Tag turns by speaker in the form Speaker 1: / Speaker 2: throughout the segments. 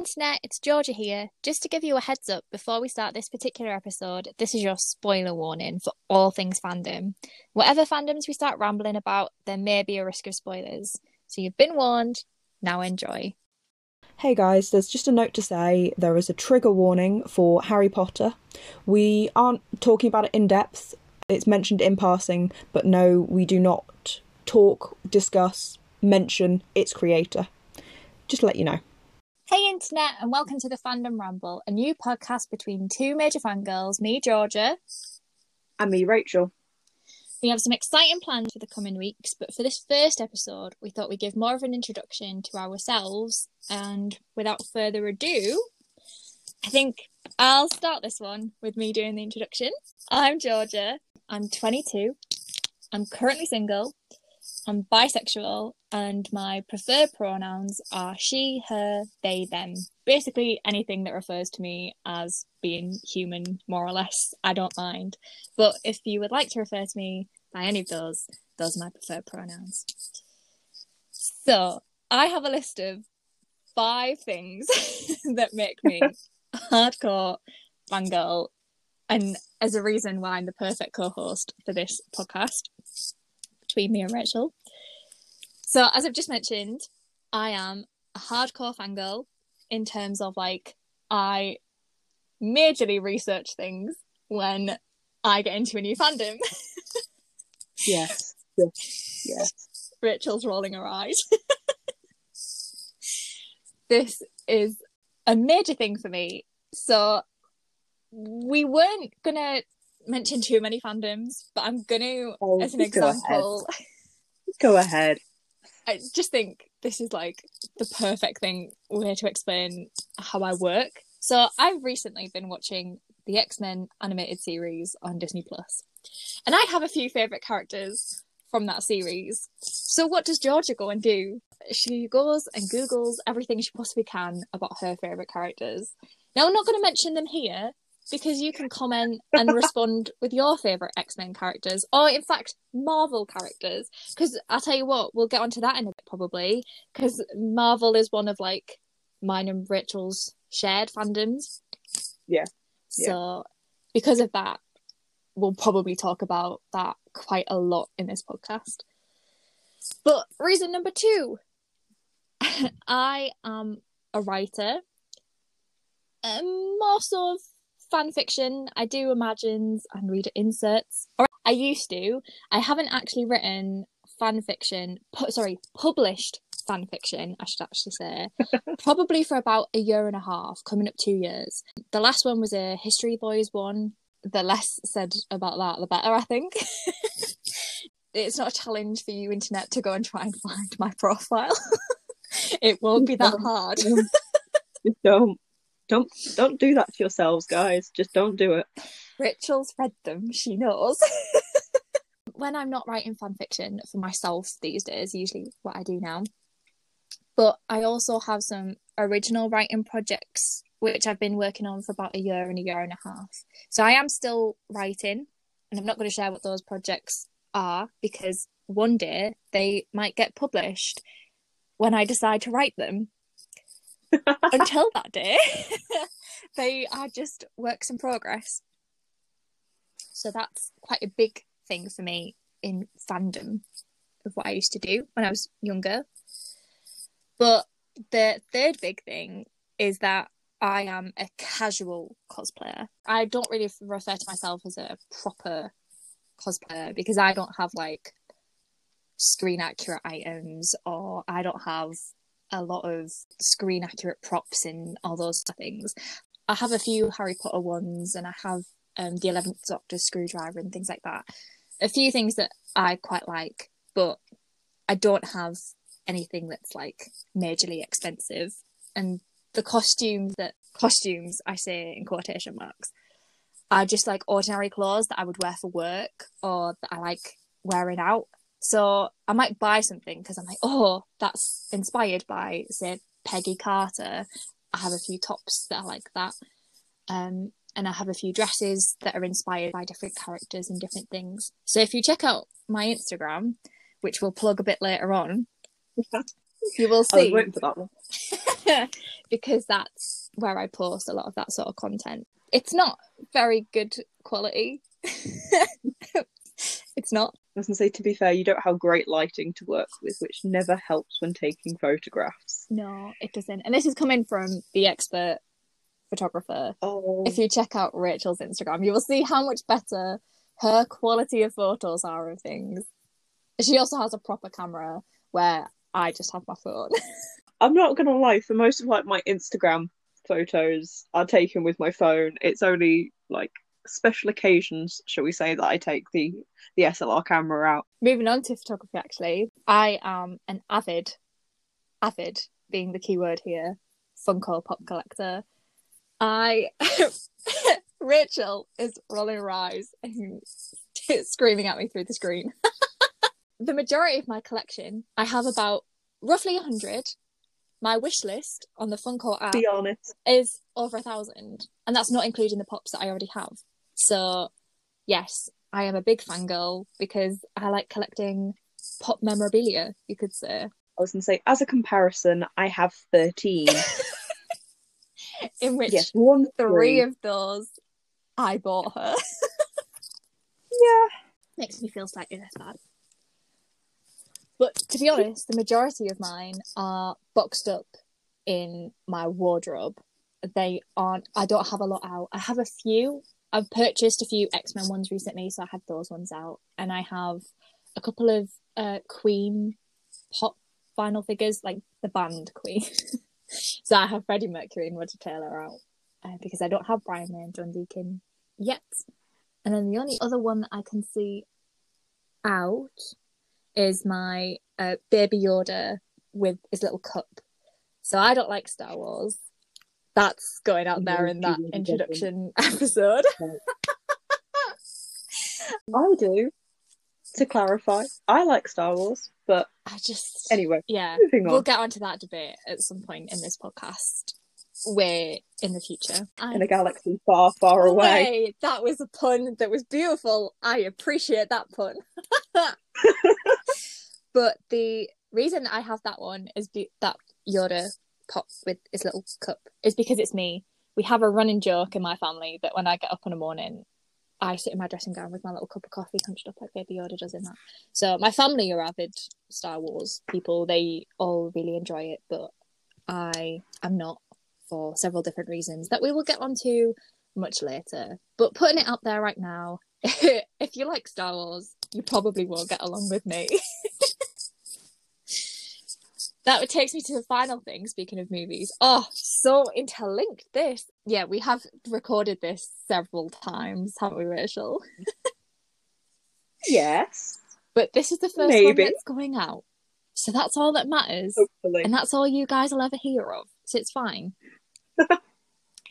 Speaker 1: Internet, it's Georgia here. Just to give you a heads up before we start this particular episode, this is your spoiler warning for all things fandom. Whatever fandoms we start rambling about, there may be a risk of spoilers. So you've been warned, now enjoy.
Speaker 2: Hey guys, there's just a note to say there is a trigger warning for Harry Potter. We aren't talking about it in depth, it's mentioned in passing, but no, we do not talk, discuss, mention its creator. Just to let you know.
Speaker 1: Hey, Internet, and welcome to the Fandom Ramble, a new podcast between two major fangirls, me, Georgia.
Speaker 3: And me, Rachael.
Speaker 1: We have some exciting plans for the coming weeks, but for this first episode, we thought we'd give more of an introduction to ourselves. And without further ado, I think I'll start this one with me doing the introduction. I'm Georgia. I'm 22. I'm currently single. I'm bisexual and my preferred pronouns are she, her, they, them. Basically, anything that refers to me as being human, more or less, I don't mind. But if you would like to refer to me by any of those, those are my preferred pronouns. So, I have a list of five things that make me hardcore fangirl and as a reason why I'm the perfect co-host for this podcast between me and Rachael. So, as I've just mentioned, I am a hardcore fangirl in terms of like, I majorly research things when I get into a new fandom.
Speaker 3: yes. Yes. Yes.
Speaker 1: Rachael's rolling her eyes. this is a major thing for me. So, we weren't gonna mention too many fandoms, but I'm gonna,
Speaker 3: Oh,
Speaker 1: as an
Speaker 3: go
Speaker 1: example,
Speaker 3: Go ahead.
Speaker 1: I just think this is like the perfect thing way to explain how I work. So I've recently been watching the X Men animated series on Disney Plus, and I have a few favorite characters from that series. So what does Georgia go and do? She goes and googles everything she possibly can about her favorite characters. Now I'm not going to mention them here because you can comment and respond with your favorite X Men characters, or in fact Marvel characters. Because I'll tell you what, we'll get onto that in a bit probably. Because Marvel is one of like mine and Rachael's shared fandoms.
Speaker 3: Yeah.
Speaker 1: So because of that, we'll probably talk about that quite a lot in this podcast. But reason number two, I am a writer. Um, more sort of fan fiction. I do imagines and reader inserts. Or I used to. I haven't actually written fan fiction. Pu- sorry, published fan fiction. I should actually say, probably for about a year and a half, coming up two years. The last one was a History Boys one. The less said about that, the better. I think. it's not a challenge for you, internet, to go and try and find my profile. it won't be that hard.
Speaker 3: Just don't. Don't don't do that to yourselves, guys. Just don't do it.
Speaker 1: Rachael's read them, she knows. when I'm not writing fan fiction for myself these days, usually what I do now. But I also have some original writing projects which I've been working on for about a year and a year and a half. So I am still writing, and I'm not going to share what those projects are because one day they might get published when I decide to write them. Until that day, they are just works in progress. So that's quite a big thing for me in fandom of what I used to do when I was younger. But the third big thing is that I am a casual cosplayer. I don't really refer to myself as a proper cosplayer because I don't have like screen accurate items or I don't have a lot of screen accurate props and all those things. I have a few Harry Potter ones and I have um, the 11th Doctor screwdriver and things like that. A few things that I quite like, but I don't have anything that's like majorly expensive. And the costumes that costumes I say in quotation marks are just like ordinary clothes that I would wear for work or that I like wearing out. So I might buy something because I'm like, oh, that's inspired by say Peggy Carter. I have a few tops that are like that. Um, and I have a few dresses that are inspired by different characters and different things. So if you check out my Instagram, which we'll plug a bit later on, You will
Speaker 3: I
Speaker 1: see
Speaker 3: waiting for that one.
Speaker 1: because that's where I post a lot of that sort of content. It's not very good quality. it's not.
Speaker 3: I was gonna say, to be fair, you don't have great lighting to work with, which never helps when taking photographs.
Speaker 1: No, it doesn't. And this is coming from the expert photographer.
Speaker 3: Oh,
Speaker 1: If you check out Rachael's Instagram, you will see how much better her quality of photos are of things. She also has a proper camera where I just have my phone.
Speaker 3: I'm not gonna lie. For most of like my Instagram photos are taken with my phone. It's only like special occasions, shall we say, that I take the the SLR camera out.
Speaker 1: Moving on to photography, actually, I am an avid, avid being the key word here, Funko Pop collector. I, Rachael is rolling her eyes and screaming at me through the screen. the majority of my collection, I have about roughly a hundred. My wish list on the Funko app
Speaker 3: Be honest.
Speaker 1: is over a thousand, and that's not including the pops that I already have. So, yes, I am a big fangirl because I like collecting pop memorabilia. You could say,
Speaker 3: I was gonna say, as a comparison, I have thirteen.
Speaker 1: in which
Speaker 3: yes, one
Speaker 1: three of those I bought her.
Speaker 3: Yeah.
Speaker 1: Makes me feel slightly less bad. But to be honest, the majority of mine are boxed up in my wardrobe. They aren't. I don't have a lot out. I have a few. I've purchased a few X Men ones recently, so I had those ones out, and I have a couple of uh, Queen pop vinyl figures, like the band Queen. so I have Freddie Mercury and Roger Taylor out uh, because I don't have Brian May and John Deacon yet. And then the only other one that I can see out is my uh, Baby Yoda with his little cup. So I don't like Star Wars. That's going out there in that introduction episode.
Speaker 3: I do. To clarify, I like Star Wars, but
Speaker 1: I just
Speaker 3: anyway,
Speaker 1: yeah,
Speaker 3: moving on.
Speaker 1: we'll get onto that debate at some point in this podcast. Way in the future.
Speaker 3: in a galaxy far, far oh, away.
Speaker 1: Way, That was a pun that was beautiful. I appreciate that pun. but the reason I have that one is be- that Yoda pop with his little cup is because it's me. We have a running joke in my family that when I get up in the morning, I sit in my dressing gown with my little cup of coffee hunched up like Baby Yoda does in that. So my family are avid Star Wars people. They all really enjoy it, but I am not for several different reasons that we will get onto much later. But putting it out there right now, if you like Star Wars, you probably will get along with me. that takes me to the final thing, speaking of movies. Oh, so interlinked this. Yeah, we have recorded this several times, haven't we, Rachael?
Speaker 3: Yes,
Speaker 1: But this is the first one
Speaker 3: Maybe.
Speaker 1: that's going out. So that's all that matters.
Speaker 3: hopefully.
Speaker 1: And that's all you guys will ever hear of. So it's fine.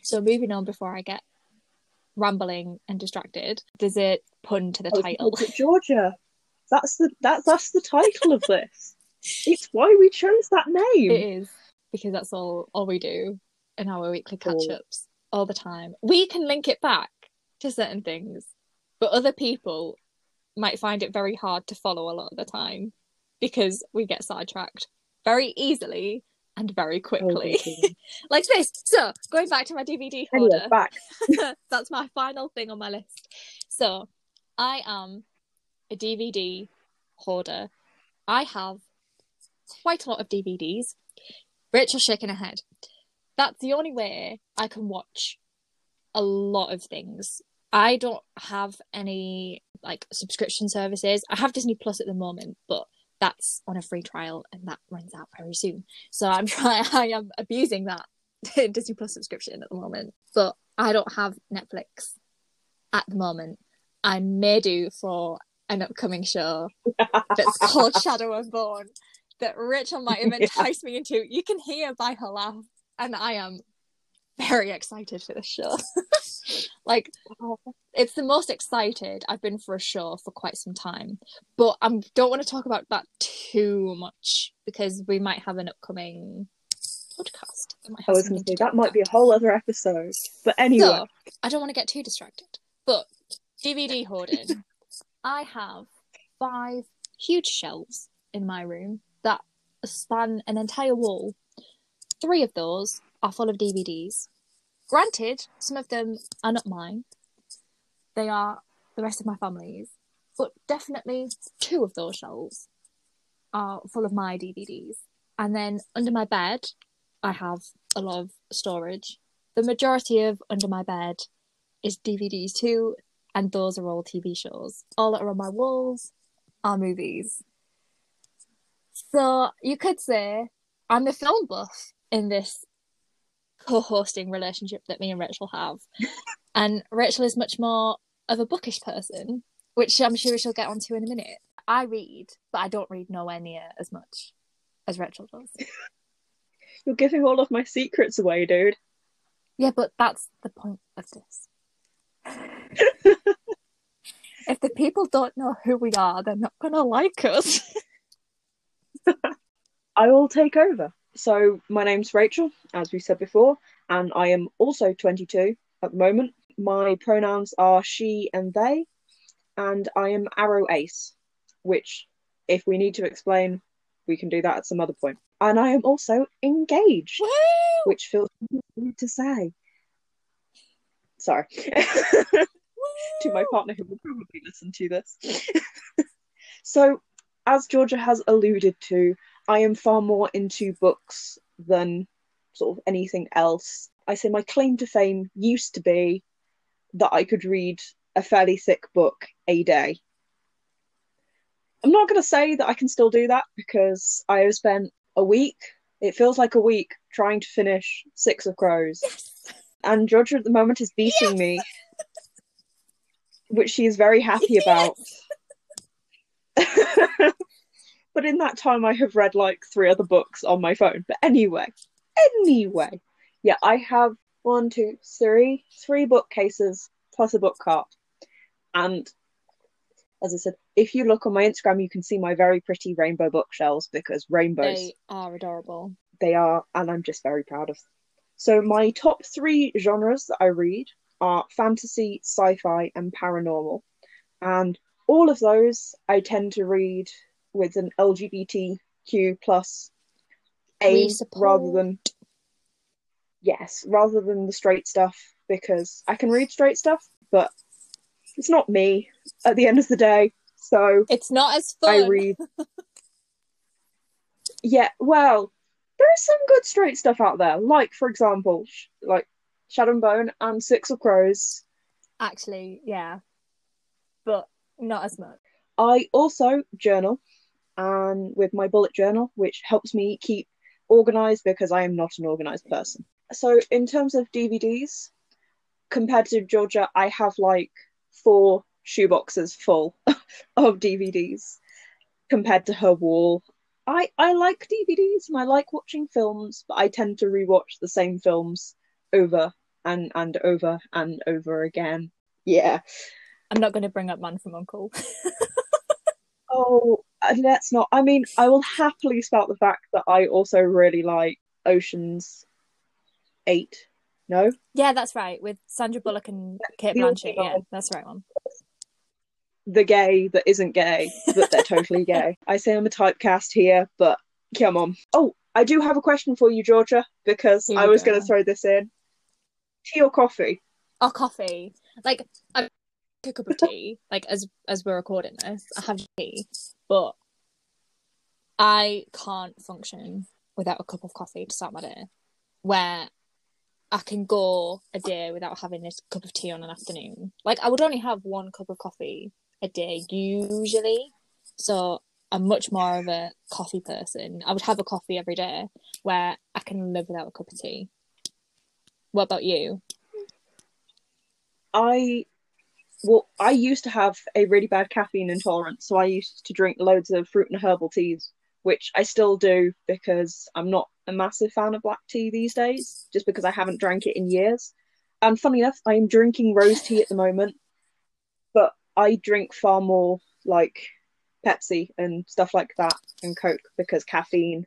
Speaker 1: so moving on before I get rambling and distracted, Does it pun to the
Speaker 3: Oh,
Speaker 1: title.
Speaker 3: Georgia. That's the that's that's the title of this. It's why we chose that name.
Speaker 1: It is because that's all all we do in our weekly catch ups all the time. We can link it back to certain things, but other people might find it very hard to follow a lot of the time because we get sidetracked very easily and very
Speaker 3: Oh,
Speaker 1: quickly.
Speaker 3: God.
Speaker 1: like this. So going back to my DVD
Speaker 3: anyway, back.
Speaker 1: That's my final thing on my list. So, I am a DVD hoarder. I have quite a lot of DVDs. Rachael's shaking her head. That's the only way I can watch a lot of things. I don't have any like subscription services. I have Disney Plus at the moment, but that's on a free trial and that runs out very soon. So I'm trying I am abusing that Disney Plus subscription at the moment. But I don't have Netflix at the moment. I may do for an upcoming show that's called Shadow and Bone that Rachael might have
Speaker 3: Yeah.
Speaker 1: enticed me into. You can hear by her laugh, and I am very excited for this show. like, it's the most excited I've been for a show for quite some time. But I don't want to talk about that too much because we might have an upcoming podcast. that might
Speaker 3: I was going to say that might be a whole other episode. But anyway,
Speaker 1: so, I don't want to get too distracted. But DVD hoarding. I have five huge shelves in my room span an entire wall. Three of those are full of DVDs. Granted, some of them are not mine. They are the rest of my family's. But definitely two of those shelves are full of my DVDs. And then under my bed, I have a lot of storage. The majority of under my bed is DVDs too, and those are all TV shows. All that are on my walls are movies. So you could say I'm the film buff in this co-hosting relationship that me and Rachael have. and Rachael is much more of a bookish person, which I'm sure she'll get onto in a minute. I read, but I don't read nowhere near as much as Rachael does.
Speaker 3: You're giving all of my secrets away, dude.
Speaker 1: Yeah, but that's the point of this. if the people don't know who we are, they're not going to like us.
Speaker 3: I will take over. So, my name's Rachael, as we said before, and I am also 22 at the moment. My pronouns are she and they, and I am Aro Ace, which, if we need to explain, we can do that at some other point. And I am also engaged,
Speaker 1: Woo!
Speaker 3: which feels weird to say. Sorry. to my partner who will probably listen to this. so, as Georgia has alluded to, I am far more into books than sort of anything else. I say my claim to fame used to be that I could read a fairly thick book a day. I'm not going to say that I can still do that because I have spent a week, it feels like a week, trying to finish Six of Crows. And Georgia at the moment is beating
Speaker 1: Yes!
Speaker 3: me, which she is very happy
Speaker 1: Yes!
Speaker 3: about. but in that time, I have read like three other books on my phone. But anyway, anyway, yeah, I have one, two, three, three bookcases plus a book cart. And as I said, if you look on my Instagram, you can see my very pretty rainbow bookshelves because rainbows
Speaker 1: They are adorable.
Speaker 3: they are, and I'm just very proud of. So my top three genres that I read are fantasy, sci-fi, and paranormal, and all of those I tend to read with an LGBTQ plus aim rather than yes, rather than the straight stuff because I can read straight stuff, but it's not me at the end of the day. So
Speaker 1: It's not as fun.
Speaker 3: I read. yeah, well, there is some good straight stuff out there. Like, for example, sh- like Shadow and Bone and Six of Crows.
Speaker 1: Actually, yeah. But not as much.
Speaker 3: I also journal, and with my bullet journal, which helps me keep organized because I am not an organized person. So, in terms of DVDs, compared to Georgia, I have like four shoeboxes full of DVDs compared to her wall. I, I like DVDs and I like watching films, but I tend to rewatch the same films over and and over and over again. Yeah.
Speaker 1: I'm not going to bring up Man from Uncle.
Speaker 3: Oh, Uh, let's not. I mean, I will happily spout the fact that I also really like Ocean's Eight. No,
Speaker 1: yeah, that's right. With Sandra Bullock and
Speaker 3: Cate
Speaker 1: Blanchett. Yeah, that's the right one.
Speaker 3: the gay that isn't gay, but they're totally gay. I say I'm a typecast here, but come on. Oh, I do have a question for you, Georgia, because
Speaker 1: Here
Speaker 3: I was going to throw this in. Tea or coffee?
Speaker 1: Or coffee. Like, I make a cup of tea. like, as as we're recording this, I have tea. But I can't function without a cup of coffee to start my day. Where I can go a day without having a cup of tea on an afternoon. Like, I would only have one cup of coffee a day usually. So I'm much more of a coffee person. I would have a coffee every day where I can live without a cup of tea. What about you?
Speaker 3: I well, I used to have a really bad caffeine intolerance, so I used to drink loads of fruit and herbal teas, which I still do because I'm not a massive fan of black tea these days, just because I haven't drank it in years. And funny enough, I am drinking rose tea at the moment, but I drink far more like Pepsi and stuff like that and Coke because caffeine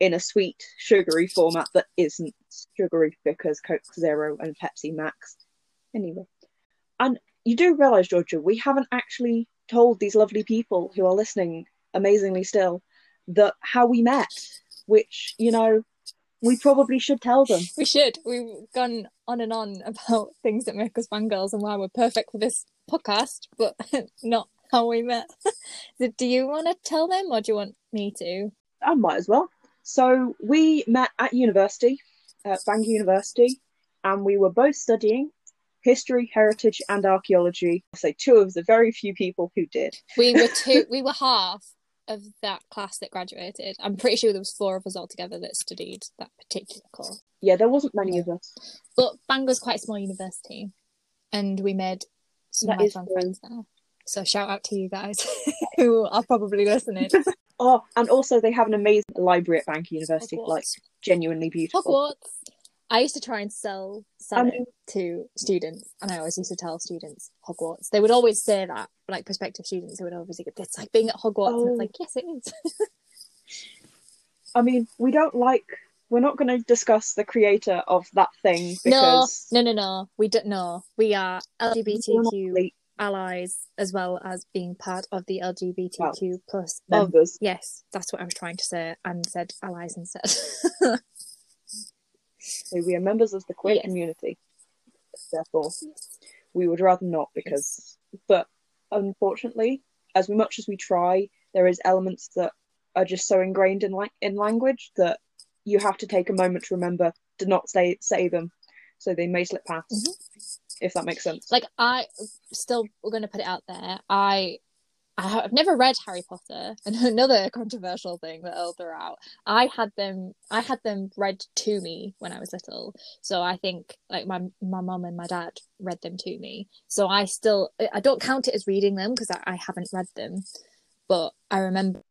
Speaker 3: in a sweet, sugary format that isn't sugary because Coke Zero and Pepsi Max. Anyway. And you do realise, Georgia, we haven't actually told these lovely people who are listening amazingly still that how we met, which you know we probably should tell them.
Speaker 1: We should. We've gone on and on about things that make us fangirls and why we're perfect for this podcast, but not how we met. so do you want to tell them or do you want me to?
Speaker 3: I might as well. So we met at university, at Bangor University, and we were both studying history, heritage, and archaeology. I say two of the very few people who did.
Speaker 1: We were two. we were half of that class that graduated. I'm pretty sure there was four of us altogether that studied that particular course.
Speaker 3: Yeah, there wasn't many of us.
Speaker 1: But Bangor's quite a small university, and we made some
Speaker 3: That
Speaker 1: of my fun friends there. So shout out to you guys who are probably listening.
Speaker 3: Oh, and also they have an amazing library at Bangor University,
Speaker 1: Hogwarts.
Speaker 3: like genuinely beautiful.
Speaker 1: Hogwarts. I used to try and sell it
Speaker 3: mean-
Speaker 1: to students, and I always used to tell students Hogwarts. They would always say that, like prospective students, they would always get "It's like being at Hogwarts," and
Speaker 3: Oh.
Speaker 1: it's like, "Yes, it is."
Speaker 3: I mean, we don't like. We're not going to discuss the creator of that thing
Speaker 1: no,
Speaker 3: because
Speaker 1: no, no, no. We don't know. We are LGBTQ allies as well as being part of the LGBTQ plus of
Speaker 3: members.
Speaker 1: yes, that's what I was trying to say and said allies instead.
Speaker 3: So we are members of the queer
Speaker 1: Yes.
Speaker 3: community. Therefore, we would rather not because, but unfortunately, as much as we try, there is elements that are just so ingrained in like in language that you have to take a moment to remember to not say say them, so they may slip past.
Speaker 1: Mhm.
Speaker 3: If that makes sense.
Speaker 1: like I still we're going to put it out there. I I have never read Harry Potter, and another controversial thing that I'll throw out. I had them I had them read to me when I was little, so I think like my my mum and my dad read them to me. So I still I don't count it as reading them because I, I haven't read them, but I remember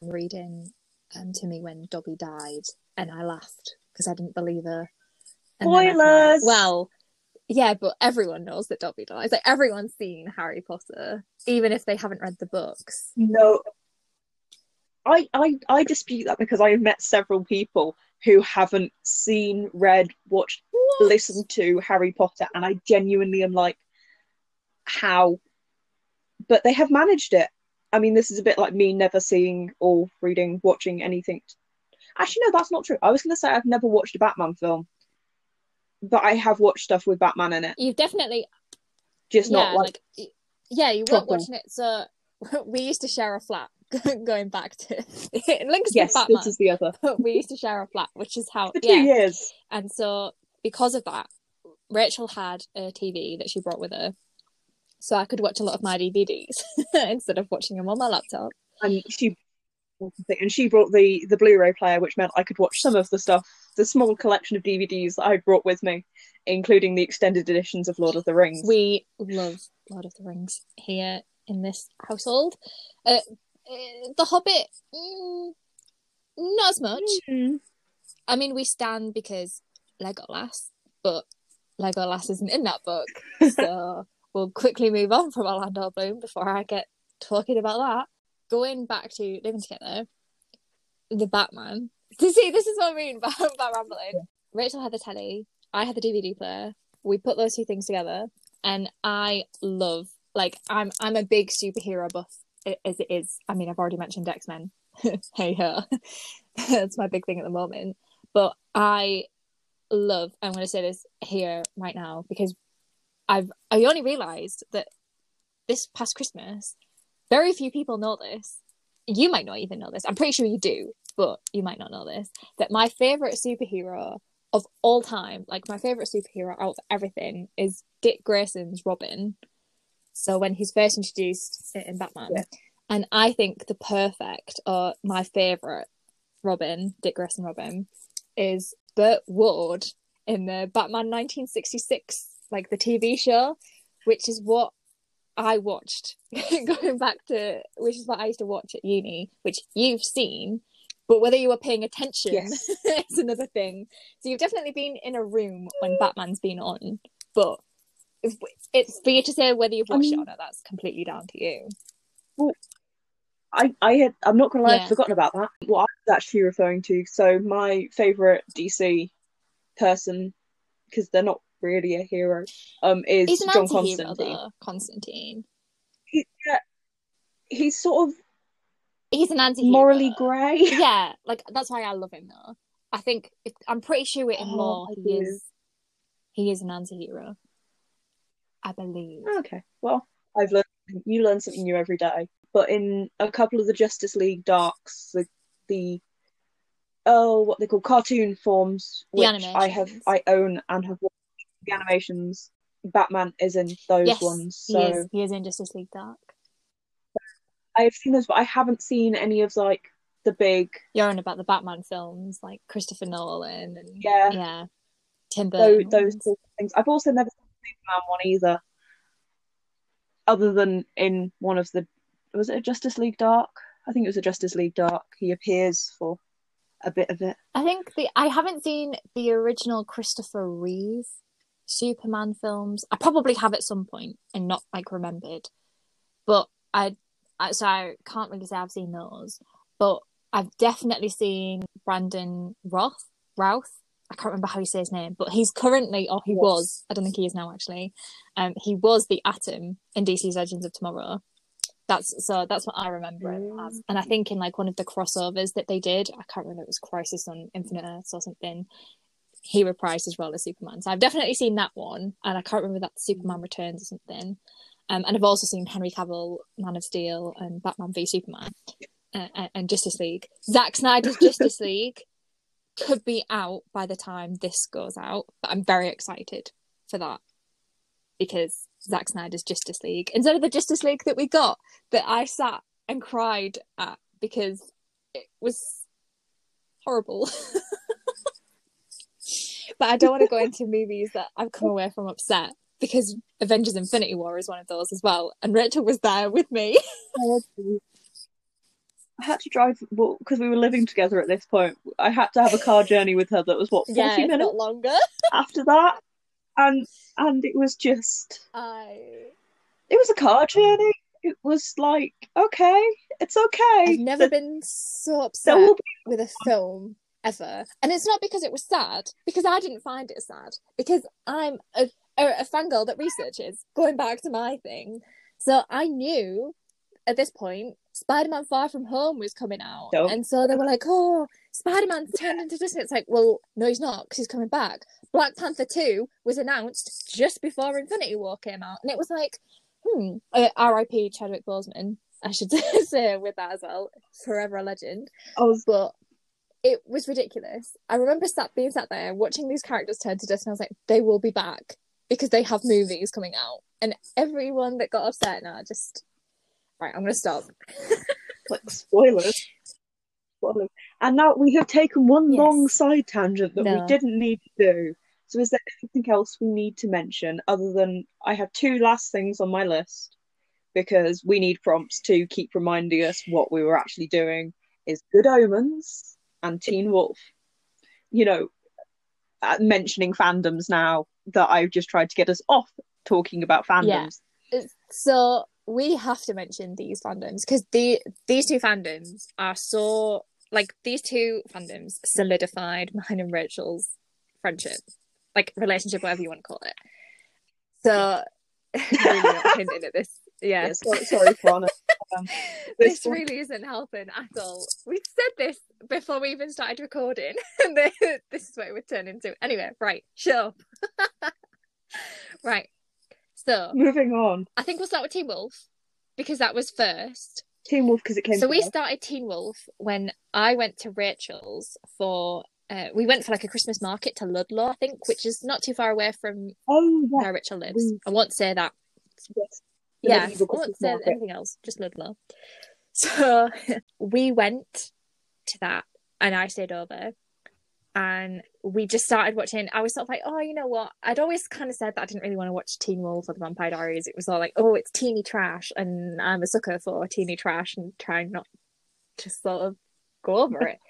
Speaker 1: reading um, to me when Dobby died, and I laughed because I didn't believe her. And then I.
Speaker 3: Spoilers!
Speaker 1: Well, yeah, but everyone knows that Dobby dies. Like everyone's seen Harry Potter, even if they haven't read the books.
Speaker 3: No. I, I I dispute that because I have met several people who haven't seen, read, watched, listened to Harry Potter, and I genuinely am like, how? But they have managed it. I mean, this is a bit like me never seeing or reading, watching anything. Actually, no, that's not true. I was going to say I've never watched a Batman film, but I have watched stuff with Batman in it,
Speaker 1: You've definitely,
Speaker 3: just
Speaker 1: yeah,
Speaker 3: not like,
Speaker 1: like, yeah, you weren't watching it. So we used to share a flat. Going back to it links
Speaker 3: yes,
Speaker 1: to Batman,
Speaker 3: this is the other.
Speaker 1: we used to share a flat, which is how
Speaker 3: For two
Speaker 1: yeah.
Speaker 3: years.
Speaker 1: And so because of that, Rachael had a TV that she brought with her, so I could watch a lot of my DVDs instead of watching them on my laptop.
Speaker 3: and she and she brought the the Blu-ray player, which meant I could watch some of the stuff, the small collection of DVDs that I brought with me, including the extended editions of Lord of the Rings.
Speaker 1: We love Lord of the Rings here in this household. Uh, uh, the Hobbit, mm, not as much.
Speaker 3: Mm.
Speaker 1: I mean, we stand because Legolas, but Legolas isn't in that book, so we'll quickly move on from Orlando Bloom before I get talking about that. Going back to living together, the Batman. See, this is what I mean about rambling. Rachael had the telly, I had the DVD player. We put those two things together, and I love like I'm I'm a big superhero buff as it is. I mean, I've already mentioned X Men. hey ho, that's my big thing at the moment. But I love. I'm going to say this here right now because I've I only realised that this past Christmas, very few people know this. You might not even know this. I'm pretty sure you do, but you might not know this. That my favorite superhero of all time, like my favorite superhero out of everything, is Dick Grayson's Robin. So when he's first introduced in Batman,
Speaker 3: Yeah.
Speaker 1: and I think the perfect or my favorite Robin, Dick Grayson Robin, is Burt Ward in the Batman 1966, like the TV show, which is what I watched going back to, which is what I used to watch at uni, which you've seen, but whether you were paying attention
Speaker 3: Yes.
Speaker 1: is another thing. So you've definitely been in a room when Batman's been on, but if, it's for you to say whether you've
Speaker 3: I
Speaker 1: watched
Speaker 3: mean-
Speaker 1: it or not. That's completely down to you.
Speaker 3: Well, I, I had I'm not gonna lie,
Speaker 1: Yeah.
Speaker 3: I'd forgotten about that. What I was actually referring to. So my favorite DC person, because they're not really a hero, um, is
Speaker 1: He's an
Speaker 3: John Constantine.
Speaker 1: though, Constantine.
Speaker 3: He, yeah, he's sort of
Speaker 1: he's an anti
Speaker 3: morally grey.
Speaker 1: Yeah, like that's why I love him though. I think if, I'm pretty sure in
Speaker 3: Oh,
Speaker 1: law
Speaker 3: I
Speaker 1: he is he is an anti-hero. I believe.
Speaker 3: Okay, well, I've learned you learn something new every day. But in a couple of the Justice League darks, the the oh, what they call cartoon forms,
Speaker 1: The
Speaker 3: which I have. I own and have watched the animations. Batman is in those
Speaker 1: yes,
Speaker 3: ones,
Speaker 1: he
Speaker 3: so
Speaker 1: is. He is in Justice League Dark.
Speaker 3: I've seen those, but I haven't seen any of like the big
Speaker 1: You're on about the Batman films, like Christopher Nolan and
Speaker 3: yeah
Speaker 1: yeah, Tim
Speaker 3: those
Speaker 1: Burton.
Speaker 3: those of things. I've also never seen the Superman one either, other than in one of the was it a Justice League Dark? I think it was a Justice League Dark. He appears for a bit of it.
Speaker 1: I think the I haven't seen the original Christopher Reeve Superman films. I probably have at some point and not like remembered, but I, I so I can't really say I've seen those. But I've definitely seen Brandon Roth Routh. I can't remember how you say his name, but he's currently, or he
Speaker 3: Yes.
Speaker 1: was, I don't think he is now actually. Um, he was the Atom in DC's Legends of Tomorrow. That's so. That's what I remember him as. And I think in like one of the crossovers that they did, I can't remember. It was Crisis on Infinite Earths or something. He reprised his role as Superman. So I've definitely seen that one, and I can't remember that Superman Returns or something. Um, and I've also seen Henry Cavill, Man of Steel, and Batman v Superman, uh, and- and Justice League. Zack Snyder's Justice League could be out by the time this goes out, but I'm very excited for that because Zack Snyder's Justice League, instead of the Justice League that we got, that I sat and cried at because it was horrible. but I don't want to go into movies that I've come away from upset because Avengers Infinity War is one of those as well. And Rachael was there with me.
Speaker 3: I had to drive well because we were living together at this point. I had to have a car journey with her that was what forty
Speaker 1: yeah,
Speaker 3: minutes
Speaker 1: longer.
Speaker 3: after that, and and it was just
Speaker 1: I
Speaker 3: it was a car journey. It was like okay, it's okay.
Speaker 1: I've never
Speaker 3: There-
Speaker 1: been so upset
Speaker 3: be
Speaker 1: with a film ever. And it's not because it was sad, because I didn't find it sad, because I'm a, a, a fangirl that researches, going back to my thing. So I knew at this point Spider Man Far From Home was coming out.
Speaker 3: Dope.
Speaker 1: And so they were like, oh, Spider Man's turned into Disney. It's like, well, no, he's not, because he's coming back. Black Panther 2 was announced just before Infinity War came out. And it was like, hmm, uh, RIP Chadwick Boseman. I should say with that as well. Forever a legend
Speaker 3: I was
Speaker 1: but it was ridiculous. I remember sat being sat there watching these characters turn to dust, and I was like, they will be back because they have movies coming out. And everyone that got upset now just right, I'm gonna stop.
Speaker 3: like spoilers. Spoilers. And now we have taken one
Speaker 1: Yes.
Speaker 3: long side tangent that
Speaker 1: No.
Speaker 3: we didn't need to do. So is there anything else we need to mention other than I have two last things on my list because we need prompts to keep reminding us what we were actually doing is Good Omens and Teen Wolf. You know, uh, mentioning fandoms now that I've just tried to get us off talking about fandoms.
Speaker 1: So we have to mention these fandoms because the these two fandoms are so like these two fandoms solidified mine and Rachael's friendship, like relationship, whatever you want to call it. So really not hinting at this. Yeah.
Speaker 3: Yeah, sorry, sorry for Anna. Um,
Speaker 1: this
Speaker 3: this
Speaker 1: really isn't helping at all. We said this before we even started recording, and this is what it would turn into. Anyway, right, sure. right. So
Speaker 3: Moving on.
Speaker 1: I think we'll start with Teen Wolf because that was first.
Speaker 3: Teen Wolf because it came.
Speaker 1: So we started Teen Wolf when I went to Rachael's for. Uh, we went for like a Christmas market to Ludlow, I think, which is not too far away from
Speaker 3: Oh
Speaker 1: where Rachael lives.
Speaker 3: we-
Speaker 1: I won't say that
Speaker 3: yes.
Speaker 1: Yeah, I won't say
Speaker 3: market.
Speaker 1: anything else, just Ludlow. So we went to that and I stayed over and we just started watching. I was sort of like, oh, you know what? I'd always kind of said that I didn't really want to watch Teen Wolf or The Vampire Diaries. It was all like, oh, it's teeny trash. And I'm a sucker for teeny trash and trying not to sort of go over it.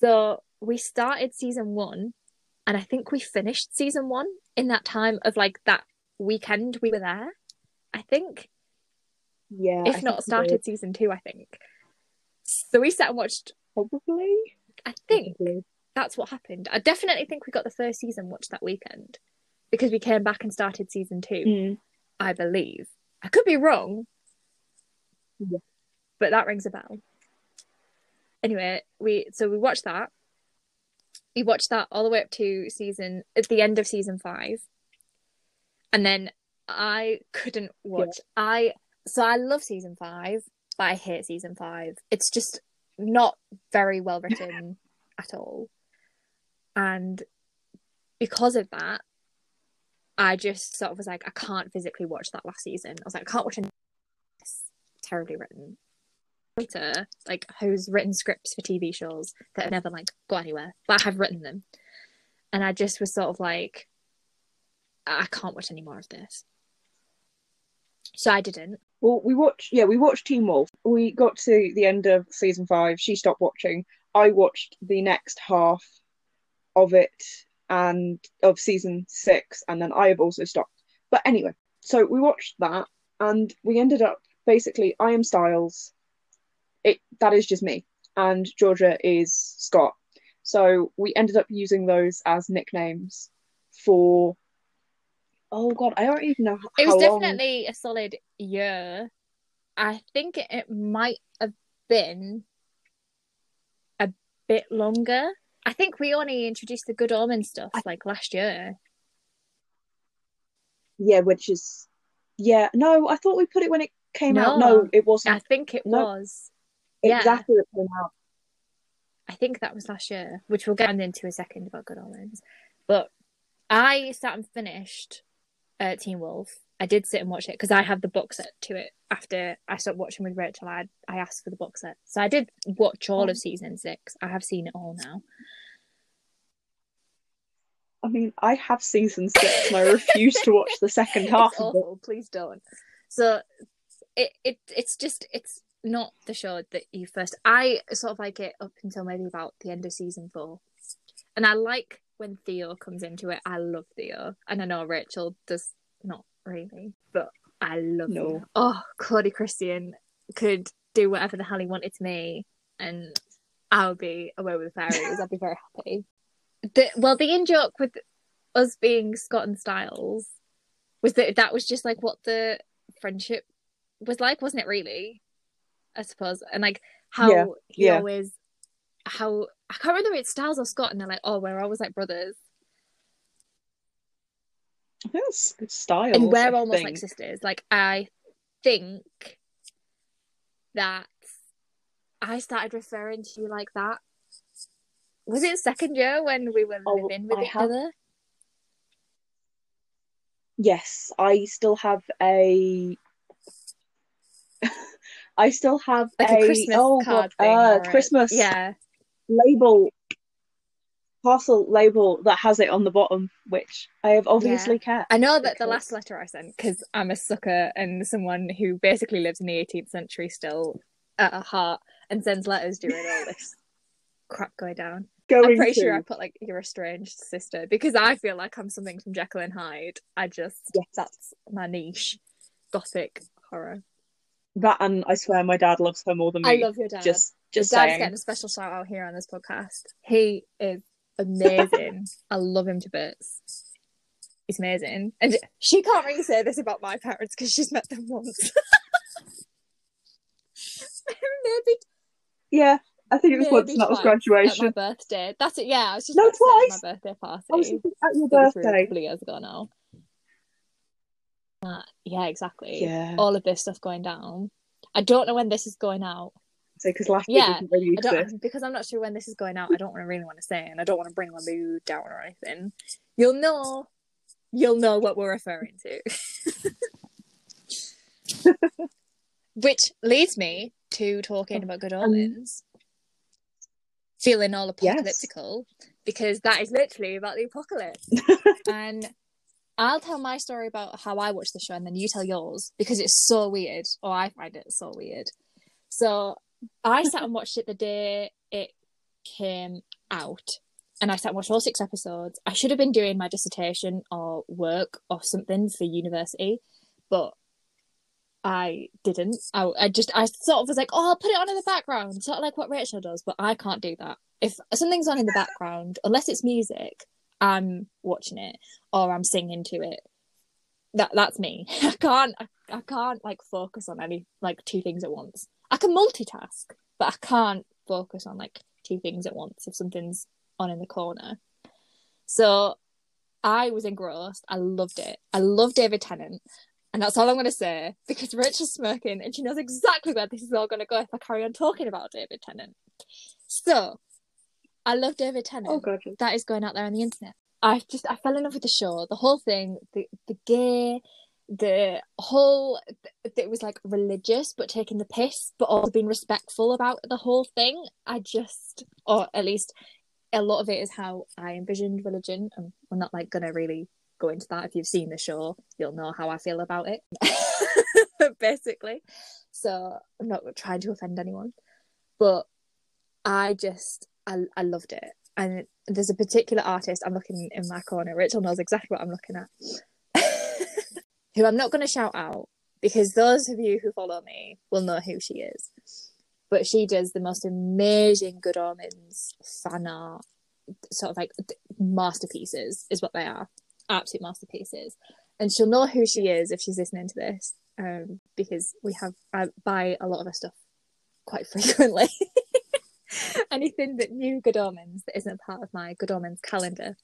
Speaker 1: So we started season one and I think we finished season one in that time of like that weekend we were there. I think
Speaker 3: Yeah.
Speaker 1: If
Speaker 3: think
Speaker 1: not started season two, I think. So we sat and watched.
Speaker 3: Probably.
Speaker 1: I think
Speaker 3: Probably.
Speaker 1: that's what happened. I definitely think we got the first season watched that weekend because we came back and started season two.
Speaker 3: Mm.
Speaker 1: I believe. I could be wrong,
Speaker 3: Yeah.
Speaker 1: but that rings a bell. anyway, we so we watched that. We watched that all the way up to season at the end of season five, and then I couldn't watch. I so I love season five, but I hate season five. It's just not very well written at all, and because of that, I just sort of was like, I can't physically watch that last season. I was like, I can't watch any it's terribly written writer like who's written scripts for TV shows that have never like got anywhere, but I have written them, and I just was sort of like, I can't watch any more of this. So I didn't.
Speaker 3: Well, we watched, yeah, we watched Teen Wolf. We got to the end of season five. She stopped watching. I watched the next half of it and of season six, and then I have also stopped. But anyway, so we watched that, and we ended up basically. I am Stiles. It that is just me, and Georgia is Scott. So we ended up using those as nicknames for. Oh God, I don't even know. How
Speaker 1: It was
Speaker 3: long-
Speaker 1: definitely a solid year. I think it, might have been a bit longer. I think we only introduced the Good Omen stuff like last year.
Speaker 3: Yeah, which is yeah. No, I thought we put it when it came out.
Speaker 1: No.
Speaker 3: No, it wasn't
Speaker 1: I think it
Speaker 3: No.
Speaker 1: was. yeah.
Speaker 3: exactly when it came out.
Speaker 1: I think that was last year, which we'll get into a second about Good Omens. But I sat and finished uh, Teen Wolf. I did sit and watch it because I have the box set to it. After I stopped watching with Rachael, I I asked for the box set, so I did watch all of season six. I have seen it all now.
Speaker 3: I mean, I have season six and I refuse to watch the second half
Speaker 1: it's
Speaker 3: of it.
Speaker 1: awful. Please don't. So it it it's just it's not the show that you first. I sort of like it up until maybe about the end of season four, and I like when Theo comes into it. I love Theo, and I know Rachael does not really, but I love
Speaker 3: No.
Speaker 1: Theo. Oh, Cody Christian could do whatever the hell he wanted to me, and I'll be away with the fairies. I'll be very happy. The, well, the in joke with us being Scott and Stiles was that that was just like what the friendship was like, wasn't it? Really, I suppose, and like how
Speaker 3: Yeah,
Speaker 1: he
Speaker 3: yeah.
Speaker 1: always how I can't remember it's Stiles or Scott, and they're like, oh, we're always like brothers,
Speaker 3: I think it's Stiles.
Speaker 1: and we're
Speaker 3: I
Speaker 1: almost like sisters. Like I think that I started referring to you like that. Was it second year when we were
Speaker 3: Oh,
Speaker 1: living with
Speaker 3: I
Speaker 1: each
Speaker 3: have-
Speaker 1: other?
Speaker 3: Yes, I still have a. I still have
Speaker 1: Like a, Christmas
Speaker 3: oh
Speaker 1: card
Speaker 3: God,
Speaker 1: thing.
Speaker 3: uh,
Speaker 1: or a-
Speaker 3: Christmas
Speaker 1: Yeah.
Speaker 3: Label parcel label that has it on the bottom, which I have obviously kept.
Speaker 1: I know that the last letter I sent, because I'm a sucker and someone who basically lives in the 18th century still at a heart and sends letters during all this crap going down.
Speaker 3: Going
Speaker 1: I'm pretty
Speaker 3: to,
Speaker 1: sure I put like your estranged sister because I feel like I'm something from Jekyll and Hyde. I just
Speaker 3: Yes.
Speaker 1: that's my niche, gothic horror.
Speaker 3: that, and I swear my dad loves her more than me.
Speaker 1: I love your dad.
Speaker 3: just just
Speaker 1: dad's
Speaker 3: saying.
Speaker 1: getting a special shout out here on this podcast. He is amazing. I love him to bits. He's amazing. And she can't really say this about my parents because she's met them once. Maybe
Speaker 3: Yeah, I think it was once,
Speaker 1: maybe
Speaker 3: and that was
Speaker 1: twice at
Speaker 3: graduation.
Speaker 1: my birthday. That's it. Yeah, I was just
Speaker 3: No,
Speaker 1: about to say it at
Speaker 3: twice.
Speaker 1: my birthday party.
Speaker 3: I was thinking at your
Speaker 1: that was through a
Speaker 3: birthday.
Speaker 1: couple of years ago now. Uh, yeah, exactly.
Speaker 3: Yeah,
Speaker 1: All of this stuff going down. I don't know when this is going out.
Speaker 3: Because last year
Speaker 1: Yeah,
Speaker 3: didn't really
Speaker 1: I don't, because I'm not sure when this is going out. I don't want to really want to say, and I don't want to bring my mood down or anything. You'll know, you'll know what we're referring to. Which leads me to talking about Good Omens, feeling all
Speaker 3: Um, Yes.
Speaker 1: because that is literally about the apocalypse. and I'll tell my story about how I watched the show, and then you tell yours because it's so weird, or I find it so weird. So I sat and watched it the day it came out, and I sat and watched all six episodes. I should have been doing my dissertation or work or something for university, but I didn't. I, I just, I sort of was like, oh, I'll put it on in the background, sort of like what Rachael does, but I can't do that. If something's on in the background, unless it's music, I'm watching it or I'm singing to it. That that's me. I can't. I, I can't like focus on any like two things at once. I can multitask, but I can't focus on like two things at once if something's on in the corner. So I was engrossed. I loved it. I love David Tennant. And that's all I'm going to say because Rachael's smirking and she knows exactly where this is all going to go if I carry on talking about David Tennant. So, I love David Tennant.
Speaker 3: Oh, God.
Speaker 1: That is going out there on the internet. I just I fell in love with the show, the whole thing, the the gay, the whole. It was like religious, but taking the piss, but also being respectful about the whole thing. I just, or at least, a lot of it is how I envisioned religion. And we're not like gonna really go into that. If you've seen the show, you'll know how I feel about it, basically. So I'm not trying to offend anyone, but I just I I loved it. And there's a particular artist I'm looking in my corner. Rachael knows exactly what I'm looking at. Who I'm not going to shout out because those of you who follow me will know who she is. But she does the most amazing Good Omens fan art, sort of like masterpieces, is what they are. Absolute masterpieces. And she'll know who she is if she's listening to this, um, because we have I buy a lot of her stuff quite frequently. anything that new Good Omens that isn't part of my Good Omens calendar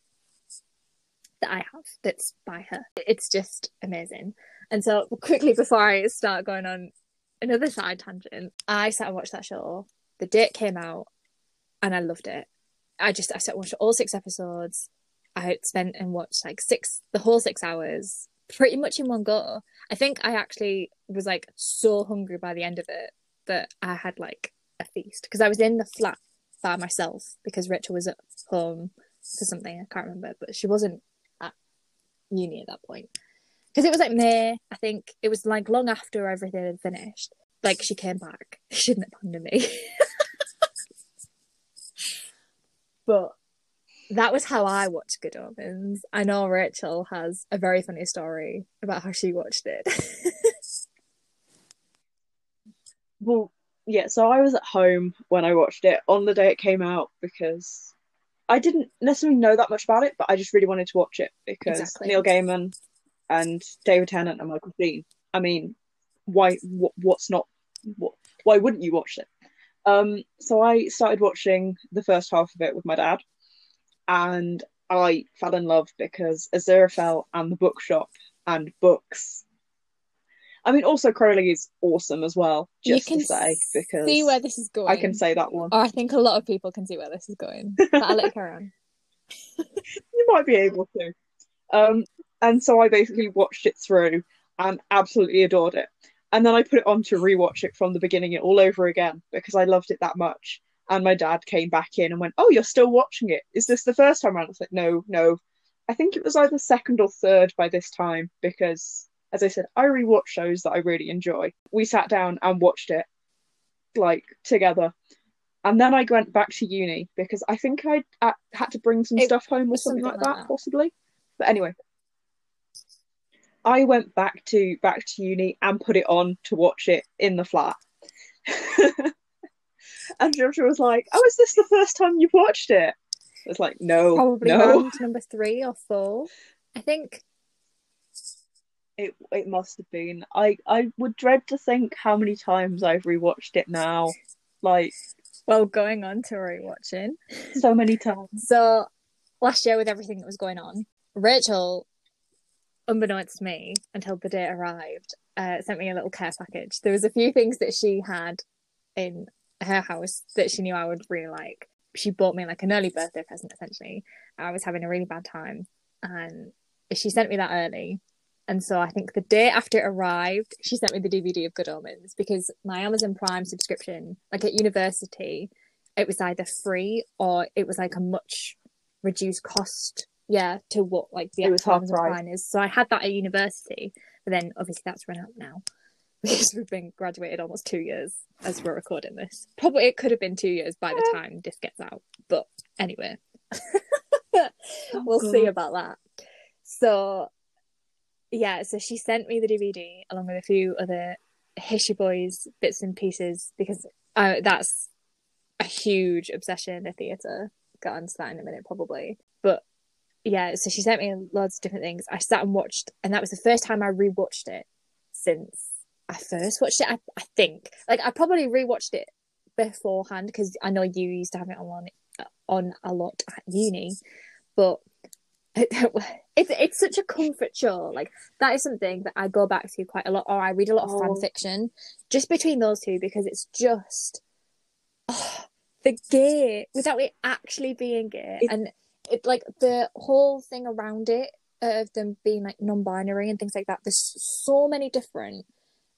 Speaker 1: that I have that's by her. It's just amazing. And so quickly before I start going on another side tangent, I sat and watched that show. The date came out and I loved it. I just I sat and watched all six episodes. I spent and watched like six the whole six hours pretty much in one go. I think I actually was like so hungry by the end of it that I had like a feast because I was in the flat by myself because Rachael was at home for something I can't remember, but she wasn't uni at that point because it was like May. I think it was like long after everything had finished. Like she came back. She didn't abandon me. but that was how I watched Good Omens. I know Rachael has a very funny story about how she watched it.
Speaker 3: well, yeah, so I was at home when I watched it on the day it came out because I didn't necessarily know that much about it, but I just really wanted to watch it because exactly. Neil Gaiman and David Tennant and Michael Sheen. I mean, why? What, what's not? What? Why wouldn't you watch it? Um, so I started watching the first half of it with my dad, and I fell in love because Aziraphale and the bookshop and books I mean, also Crowley is awesome as well. Just you can to say because
Speaker 1: see where this is going.
Speaker 3: I can say that one.
Speaker 1: Or I think a lot of people can see where this is going. But I'll let her on.
Speaker 3: you might be able to. Um, and so I basically watched it through and absolutely adored it. And then I put it on to rewatch it from the beginning it all over again because I loved it that much. And my dad came back in and went, "Oh, you're still watching it? Is this the first time around?" I was like, "No, no. I think it was either second or third by this time because as I said, I rewatch shows that I really enjoy. We sat down and watched it like together. And then I went back to uni because I think I uh, had to bring some it, stuff home or something, something like, that, that, possibly. But anyway, I went back to back to uni and put it on to watch it in the flat. and Joshua was like, "Oh, is this the first time you've watched it?" I was like, "No,
Speaker 1: probably
Speaker 3: no.
Speaker 1: number three or four. I think
Speaker 3: it it must have been. I I would dread to think how many times I've rewatched it now. Like,
Speaker 1: well, going on to rewatching
Speaker 3: so many times.
Speaker 1: So last year, with everything that was going on, Rachael, unbeknownst to me, until the day arrived, uh, sent me a little care package. There was a few things that she had in her house that she knew I would really like. She bought me like an early birthday present, essentially. I was having a really bad time, and she sent me that early and so I think the day after it arrived, she sent me the DVD of Good Omens because my Amazon Prime subscription, like at university, it was either free or it was like a much reduced cost. Yeah, to what like the actual Amazon Prime is. So I had that at university, but then obviously that's run out now because we've been graduated almost two years as we're recording this. Probably it could have been two years by the time this gets out, but anyway, oh, we'll God. see about that. So yeah, so she sent me the DVD along with a few other Hishy Boys bits and pieces because uh, that's a huge obsession the theatre. Get onto that in a minute, probably. But yeah, so she sent me loads of different things. I sat and watched, and that was the first time I rewatched it since I first watched it. I, I think, like, I probably rewatched it beforehand because I know you used to have it on on a lot at uni, but it's it's such a comfort show. Like that is something that I go back to quite a lot, or I read a lot of
Speaker 3: Oh.
Speaker 1: fan fiction just between those two because it's just oh, the gay without it actually being gay,
Speaker 3: It-
Speaker 1: and it like the whole thing around it of them being like non-binary and things like that. There's so many different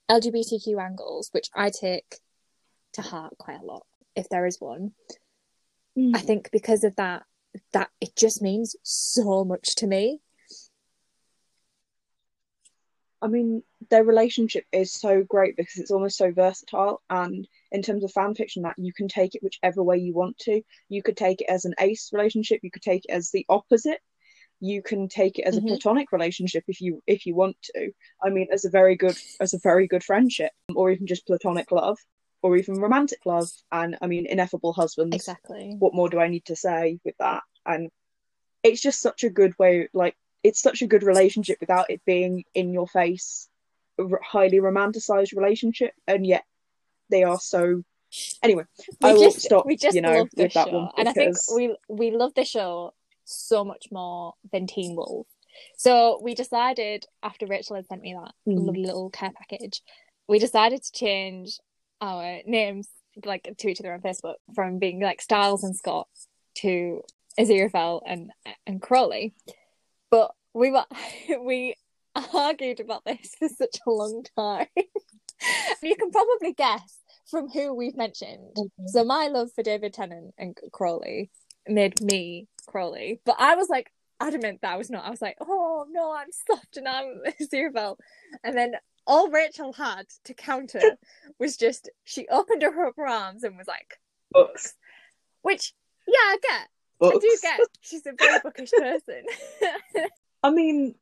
Speaker 1: LGBTQ angles, which I take to heart quite a lot, if there is one.
Speaker 3: Mm.
Speaker 1: I think because of that, that it just means so much to me.
Speaker 3: I mean, their relationship is so great because it's almost so versatile. And in terms of fan fiction, that you can take it whichever way you want to. You could take it as an ace relationship. You could take it as the opposite. You can take it as
Speaker 1: Mhm.
Speaker 3: a platonic relationship if you if you want to. I mean, as a very good as a very good friendship, or even just platonic love, or even romantic love. And I mean, ineffable husbands.
Speaker 1: Exactly.
Speaker 3: What more do I need to say with that? And it's just such a good way. Like it's such a good relationship without it being in your face r- highly romanticized relationship and yet they are so anyway I will stop,
Speaker 1: we just
Speaker 3: you know,
Speaker 1: love
Speaker 3: with
Speaker 1: this
Speaker 3: that
Speaker 1: show,
Speaker 3: one
Speaker 1: and I think we we love this show so much more than Teen Wolf. So we decided after Rachael had sent me that
Speaker 3: Mm.
Speaker 1: lovely little care package, we decided to change our names like to each other on Facebook from being like Stiles and Scott to Aziraphale and and Crowley. But we were we argued about this for such a long time. you can probably guess from who we've mentioned. Mm-hmm. So my love for David Tennant and Crowley made me Crowley, but I was like adamant that I was not. I was like, oh no, I'm soft and I'm Aziraphale, and then all Rachael had to counter was just she opened her up her arms and was like,
Speaker 3: books
Speaker 1: which yeah, I get. I do get. She's a very bookish person.
Speaker 3: I mean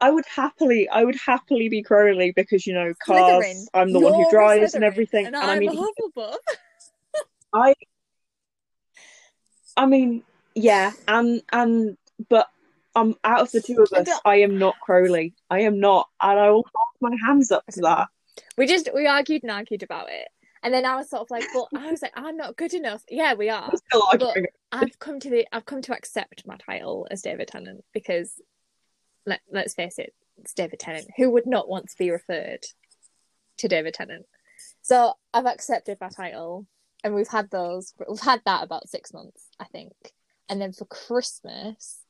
Speaker 3: I would happily I would happily be Crowley because you know cars
Speaker 1: Slytherin.
Speaker 3: I'm the one who
Speaker 1: You're
Speaker 3: drives and everything
Speaker 1: and
Speaker 3: and I
Speaker 1: I'm
Speaker 3: mean
Speaker 1: Hufflepuff.
Speaker 3: I I mean yeah and and but um out of the two of us I am not Crowley I am not and I will hold my hands up to that
Speaker 1: We just we argued and argued about it, and then I was sort of like, "Well, I was like, I'm not good enough." Yeah, we are.
Speaker 3: I'm still arguing
Speaker 1: I've come to the I've come to accept my title as David Tennant because let let's face it, it's David Tennant. Who would not want to be referred to David Tennant? So I've accepted my title, and we've had those. We've had that about six months, I think. And then for Christmas,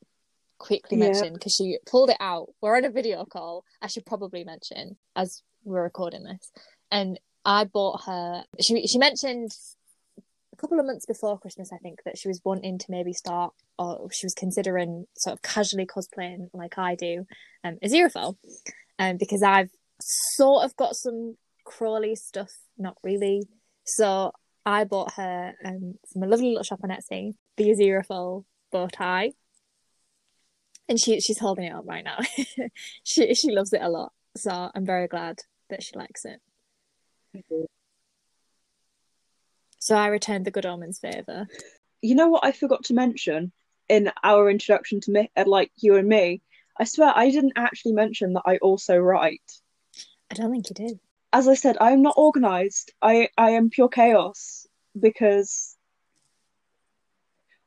Speaker 1: quickly mention because she pulled it out. We're on a video call. I should probably mention as we're recording this, and I bought her. She she mentioned a couple of months before Christmas, I think, that she was wanting to maybe start, or she was considering sort of casually cosplaying like I do, um, Aziraphale, um, because I've sort of got some Crowley stuff, not really. So I bought her um, from a lovely little shop on Etsy, the Aziraphale bow tie, and she she's holding it up right now. she she loves it a lot, so I'm very glad that she likes it. So I returned the Good Omens favour.
Speaker 3: you know what I forgot to mention in our introduction to me, uh, like you and me. I swear I didn't actually mention that I also write.
Speaker 1: I don't think you did.
Speaker 3: As I said, I am not organized. I I am pure chaos because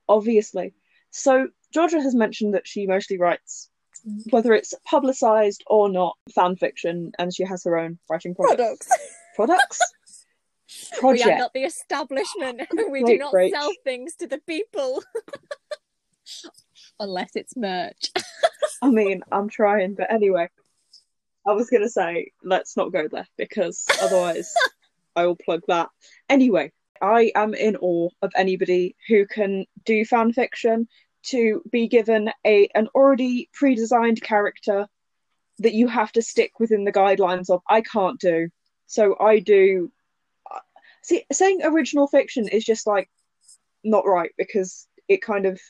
Speaker 3: obviously. So Georgia has mentioned that she mostly writes, whether it's publicized or not, fan fiction, and she has her own writing projects.
Speaker 1: Products.
Speaker 3: Products.
Speaker 1: We
Speaker 3: Project.
Speaker 1: are not the establishment. we do not
Speaker 3: great.
Speaker 1: sell things to the people. Unless it's merch.
Speaker 3: I mean, I'm trying, but anyway, I was gonna say let's not go there because otherwise I will plug that. Anyway, I am in awe of anybody who can do fan fiction to be given a an already pre-designed character that you have to stick within the guidelines of. I can't do. So I do see saying original fiction is just like not right because it kind of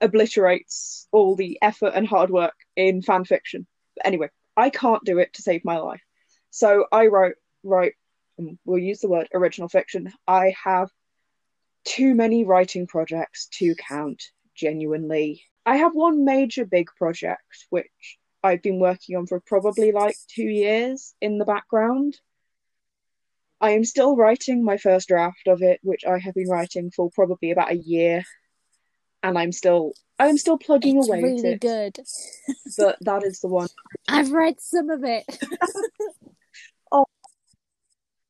Speaker 3: obliterates all the effort and hard work in fan fiction. But anyway, I can't do it to save my life. So I wrote wrote um, we'll use the word original fiction. I have too many writing projects to count genuinely. I have one major big project which I've been working on for probably like 2 years in the background. I am still writing my first draft of it, which I have been writing for probably about a year, and I'm still I'm still plugging
Speaker 1: It's
Speaker 3: away
Speaker 1: really
Speaker 3: it.
Speaker 1: good.
Speaker 3: But that is the one.
Speaker 1: I've read some of it.
Speaker 3: Oh.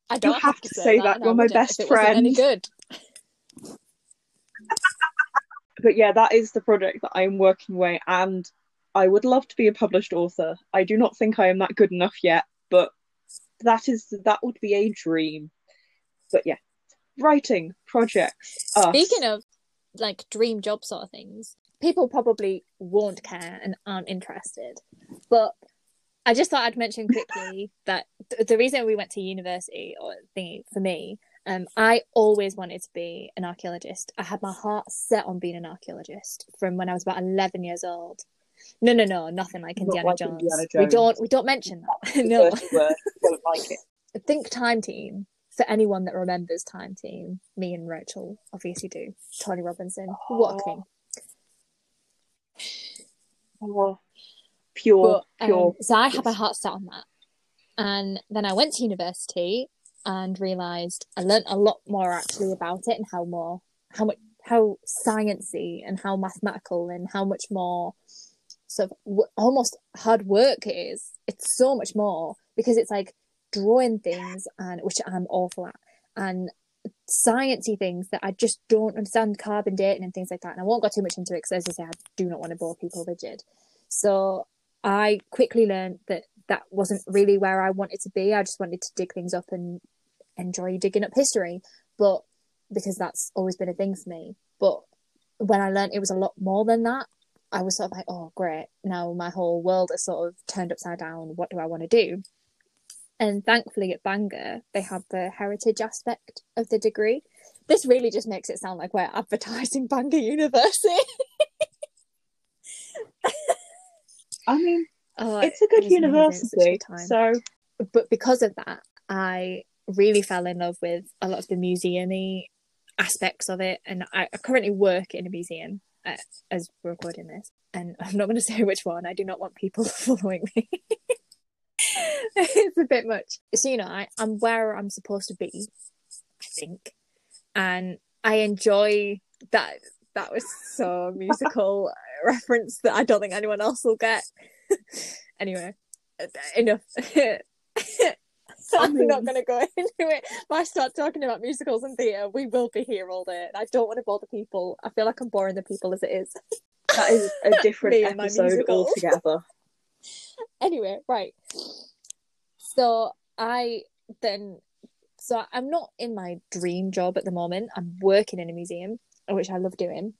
Speaker 1: I don't
Speaker 3: have to say that,
Speaker 1: and
Speaker 3: you're my best
Speaker 1: if Any
Speaker 3: friend.
Speaker 1: good.
Speaker 3: But yeah, that is the project that I'm working away, and I would love to be a published author. I do not think I am that good enough yet, but that is that would be a dream. But yeah, writing projects. Us.
Speaker 1: Speaking of like dream job sort of things, people probably won't care and aren't interested. But I just thought I'd mention quickly that th- the reason we went to university or thingy for me, um, I always wanted to be an archaeologist. I had my heart set on being an archaeologist from when I was about eleven years old. No, no, no, nothing like Indiana,
Speaker 3: like
Speaker 1: Jones.
Speaker 3: Indiana
Speaker 1: We don't, we don't mention that. no.
Speaker 3: Don't like it.
Speaker 1: Think Time Team. For anyone that remembers Time Team, me and Rachael obviously do. Tony Robinson, what a king.
Speaker 3: Oh, pure,
Speaker 1: But,
Speaker 3: pure.
Speaker 1: um, so I had my heart set on that. And then I went to university and realised I learnt a lot more actually about it and how more how much how sciencey and how mathematical and how much more sort of w- almost hard work it is. It's so much more because it's like drawing things and which I'm awful at and sciencey things that I just don't understand carbon dating and things like that. And I won't go too much into it because as I say, I do not want to bore people rigid. So I quickly learned that that wasn't really where I wanted to be. I just wanted to dig things up and enjoy digging up history, but because that's always been a thing for me. But when I learned it was a lot more than that, I was sort of like, oh, great. Now my whole world is sort of turned upside down. What do I want to do? And thankfully at Bangor, they have the heritage aspect of the degree. This really just makes it sound like we're advertising Bangor University.
Speaker 3: I mean,
Speaker 1: Oh,
Speaker 3: it's a good
Speaker 1: it was amazing. It was such a
Speaker 3: university. So
Speaker 1: but because of that, I really fell in love with a lot of the museumy aspects of it. And I, currently work in a museum uh, as we're recording this, and I'm not going to say which one. I do not want people following me. it's a bit much. So you know, I, I'm where I'm supposed to be, I think, and I enjoy that. That was so musical reference that I don't think anyone else will get. anyway, enough. I'm not going to go into it. If I start talking about musicals and theatre, we will be here all day. I don't want to bother people. I feel like I'm boring the people as it is.
Speaker 3: that is a different
Speaker 1: Me and my
Speaker 3: episode altogether.
Speaker 1: anyway, right. So I then, so I'm not in my dream job at the moment. I'm working in a museum, which I love doing.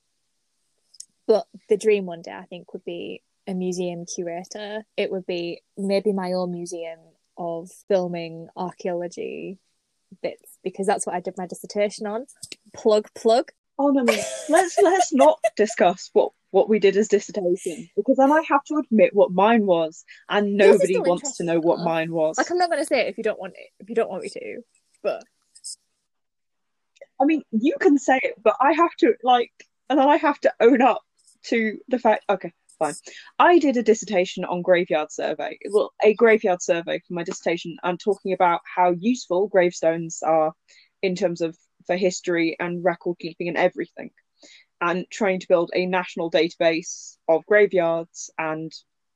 Speaker 1: But the dream one day, I think, would be a museum curator. It would be maybe my own museum of filming archaeology bits because that's what I did my dissertation on. Plug, plug.
Speaker 3: Oh no, no, let's let's not discuss what what we did as dissertation because then I have to admit what mine was, and nobody wants to know what mine was.
Speaker 1: Like I'm not going to say it if you don't want it, if you don't want me to. But
Speaker 3: I mean, you can say it, but I have to like, and then I have to own up to the fact. Okay, fine. I did a dissertation on graveyard survey. Well, a graveyard survey for my dissertation. I'm talking about how useful gravestones are in terms of for history and record keeping and everything, and trying to build a national database of graveyards and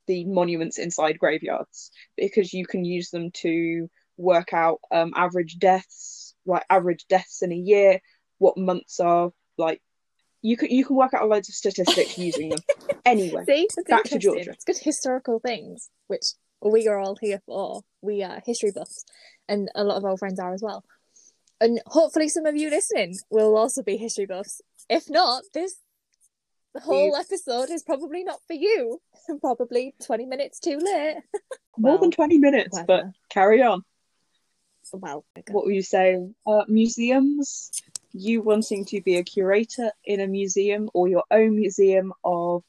Speaker 3: the monuments inside graveyards because you can use them to work out um, average deaths, like average deaths in a year, what months are like. You can you can work out a loads of statistics using them. Anyway,
Speaker 1: see, that's
Speaker 3: back to. Georgia.
Speaker 1: It's good historical things, which we are all here for. We are history buffs, and a lot of our friends are as well. And hopefully, some of you listening will also be history buffs. If not, this whole episode is probably not for you. Probably twenty minutes too late.
Speaker 3: more
Speaker 1: Well,
Speaker 3: than twenty minutes, but carry on.
Speaker 1: Well,
Speaker 3: What were you saying? Uh, museums. You wanting to be a curator in a museum or your own museum of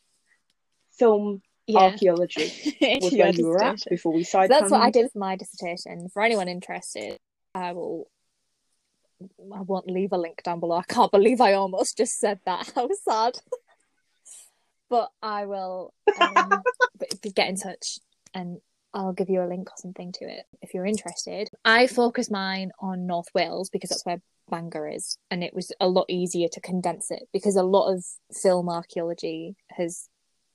Speaker 3: film
Speaker 1: yeah.
Speaker 3: archaeology was where you were at before we
Speaker 1: So
Speaker 3: side.
Speaker 1: that's what I did for my dissertation. For anyone interested, I will. I won't leave a link down below. I can't believe I almost just said that. How sad. but I will um, get in touch and I'll give you a link or something to it if you're interested. I focus mine on North Wales because that's where Bangor is, and it was a lot easier to condense it because a lot of film archaeology has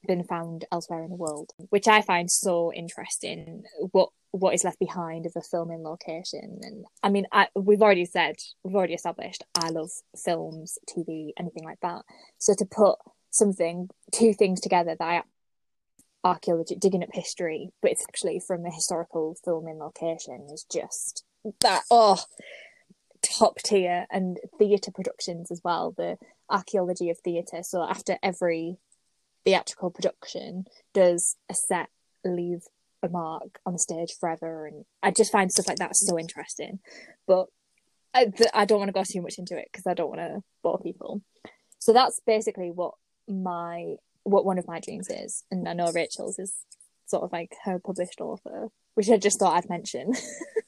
Speaker 1: been found elsewhere in the world, which I find so interesting. What what is left behind of a filming location, and I mean, I, we've already said, we've already established, I love films, TV, anything like that. So to put something, two things together that I archaeology digging up history, but it's actually from a historical filming location is just that oh top tier and theatre productions as well, the archaeology of theatre. So after every theatrical production does a set leave a mark on the stage forever and I just find stuff like that so interesting. But I, I don't want to go too much into it because I don't want to bore people. So that's basically what my what one of my dreams is, and I know Rachael's is sort of like her published author, which I just thought I'd mention,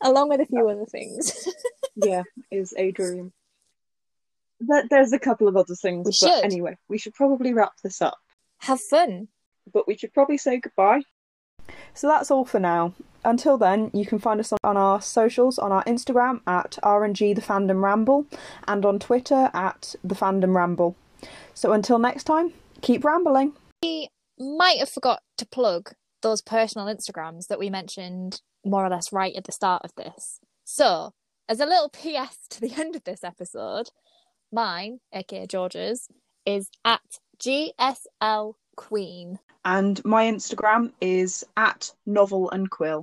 Speaker 1: along with a few other things.
Speaker 3: yeah, is a dream. But there's a couple of other things.
Speaker 1: We
Speaker 3: but
Speaker 1: should.
Speaker 3: anyway, we should probably wrap this up.
Speaker 1: Have fun.
Speaker 3: But we should probably say goodbye.
Speaker 2: So that's all for now. Until then, you can find us on, on our socials on our Instagram at RNG the Fandom Ramble and on Twitter at the Fandom Ramble. So until next time, keep rambling.
Speaker 1: We might have forgot to plug those personal Instagrams that we mentioned more or less right at the start of this. So, as a little PS to the end of this episode, mine, aka George's, is at GSL Queen.
Speaker 3: And my Instagram is at novel and quill.